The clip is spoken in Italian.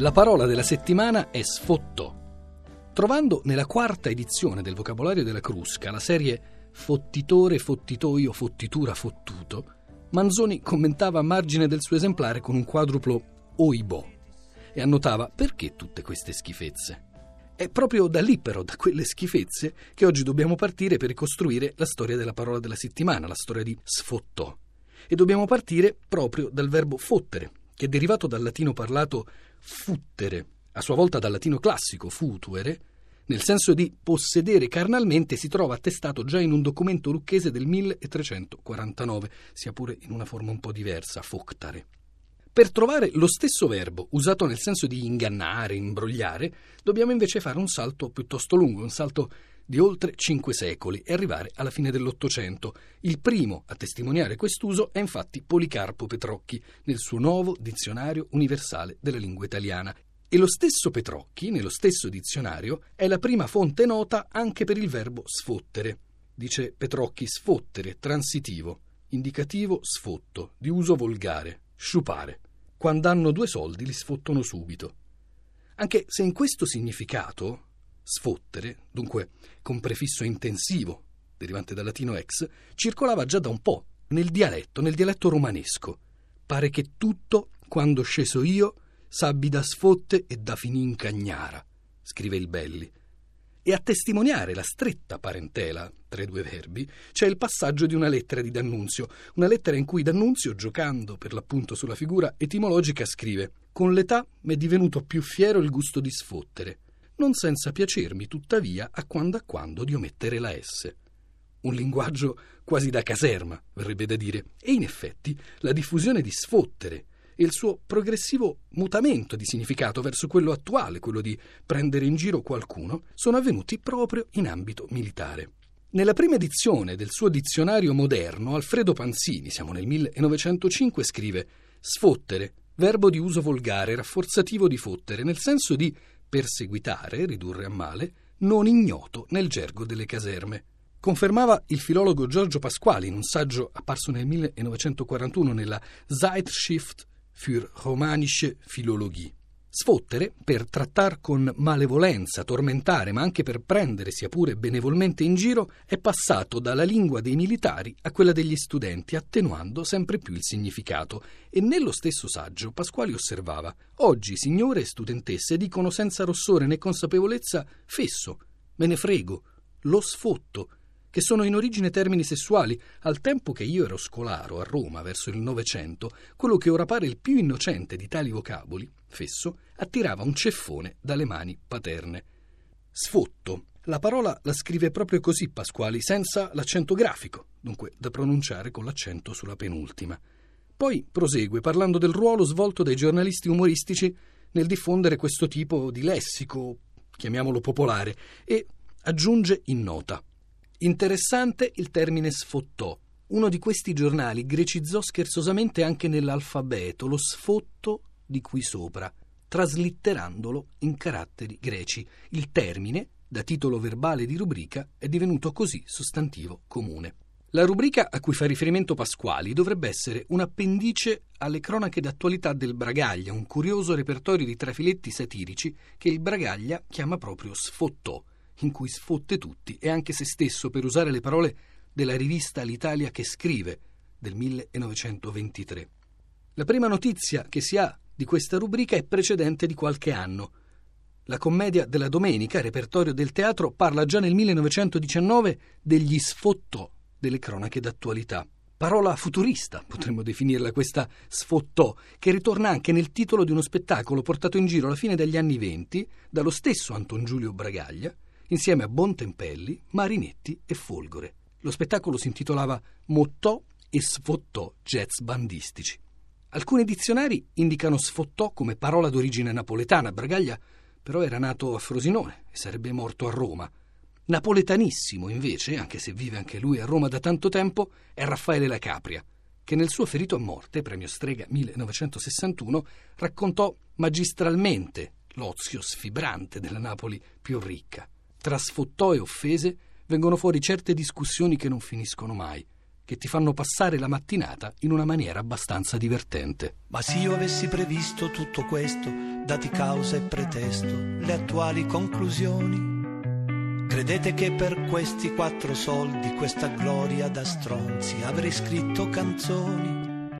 La parola della settimana è sfotto. Trovando nella quarta edizione del vocabolario della Crusca la serie fottitore, fottitoio, fottitura, fottuto, Manzoni commentava a margine del suo esemplare con un quadruplo oibò e annotava perché tutte queste schifezze. È proprio da lì però, da quelle schifezze, che oggi dobbiamo partire per ricostruire la storia della parola della settimana, la storia di sfottò. E dobbiamo partire proprio dal verbo fottere, che è derivato dal latino parlato futtere, a sua volta dal latino classico futuere, nel senso di possedere carnalmente, si trova attestato già in un documento lucchese del 1349, sia pure in una forma un po' diversa, foctare. Per trovare lo stesso verbo usato nel senso di ingannare, imbrogliare, dobbiamo invece fare un salto piuttosto lungo, un salto di oltre cinque secoli e arrivare alla fine dell'Ottocento. Il primo a testimoniare quest'uso è infatti Policarpo Petrocchi nel suo nuovo Dizionario universale della lingua italiana. E lo stesso Petrocchi, nello stesso dizionario, è la prima fonte nota anche per il verbo sfottere. Dice Petrocchi sfottere, transitivo, indicativo sfotto, di uso volgare, sciupare. Quando hanno due soldi li sfottono subito. Anche se in questo significato sfottere, dunque con prefisso intensivo, derivante dal latino ex, circolava già da un po' nel dialetto, nel dialetto romanesco. Pare che tutto, quando sceso io, sabbi da sfotte e da finì in cagnara, scrive il Belli. E a testimoniare la stretta parentela tra i due verbi c'è il passaggio di una lettera di D'Annunzio, una lettera in cui D'Annunzio, giocando per l'appunto sulla figura etimologica, scrive: Con l'età m'è divenuto più fiero il gusto di sfottere non senza piacermi tuttavia a quando a quando di omettere la S. Un linguaggio quasi da caserma, verrebbe da dire, e in effetti la diffusione di sfottere e il suo progressivo mutamento di significato verso quello attuale, quello di prendere in giro qualcuno, sono avvenuti proprio in ambito militare. Nella prima edizione del suo dizionario moderno, Alfredo Panzini, siamo nel 1905, scrive sfottere, verbo di uso volgare, rafforzativo di fottere, nel senso di perseguitare, ridurre a male, non ignoto nel gergo delle caserme. Confermava il filologo Giorgio Pasquali in un saggio apparso nel 1941 nella Zeitschrift für romanische Philologie. Sfottere, per trattar con malevolenza, tormentare, ma anche per prendere, sia pure benevolmente in giro, è passato dalla lingua dei militari a quella degli studenti, attenuando sempre più il significato. E nello stesso saggio Pasquali osservava: Oggi signore e studentesse dicono senza rossore né consapevolezza fesso, me ne frego, lo sfotto, che sono in origine termini sessuali, al tempo che io ero scolaro a Roma verso il Novecento, quello che ora pare il più innocente di tali vocaboli, fesso, attirava un ceffone dalle mani paterne. Sfotto. La parola la scrive proprio così Pasquali, senza l'accento grafico, dunque da pronunciare con l'accento sulla penultima. Poi prosegue parlando del ruolo svolto dai giornalisti umoristici nel diffondere questo tipo di lessico, chiamiamolo popolare, e aggiunge in nota. Interessante il termine sfottò. Uno di questi giornali grecizzò scherzosamente anche nell'alfabeto lo sfotto di qui sopra, traslitterandolo in caratteri greci. Il termine, da titolo verbale di rubrica, è divenuto così sostantivo comune. La rubrica a cui fa riferimento Pasquali dovrebbe essere un appendice alle cronache d'attualità del Bragaglia, un curioso repertorio di trafiletti satirici che il Bragaglia chiama proprio sfottò in cui sfotte tutti e anche se stesso, per usare le parole della rivista L'Italia che scrive del 1923. La prima notizia che si ha di questa rubrica è precedente di qualche anno. La commedia della domenica, repertorio del teatro, parla già nel 1919 degli sfottò delle cronache d'attualità. Parola futurista, potremmo definirla questa sfottò, che ritorna anche nel titolo di uno spettacolo portato in giro alla fine degli anni venti dallo stesso Anton Giulio Bragaglia, insieme a Bontempelli, Marinetti e Folgore. Lo spettacolo si intitolava Mottò e sfottò jazz bandistici. Alcuni dizionari indicano sfottò come parola d'origine napoletana. Bragaglia però era nato a Frosinone e sarebbe morto a Roma. Napoletanissimo, invece, anche se vive anche lui a Roma da tanto tempo, è Raffaele La Capria, che nel suo Ferito a morte, premio Strega 1961, raccontò magistralmente l'ozio sfibrante della Napoli più ricca. Tra sfottò e offese vengono fuori certe discussioni che non finiscono mai. che ti fanno passare la mattinata in una maniera abbastanza divertente. Ma se io avessi previsto tutto questo, dati causa e pretesto, le attuali conclusioni, credete che per questi quattro soldi, questa gloria da stronzi, avrei scritto canzoni?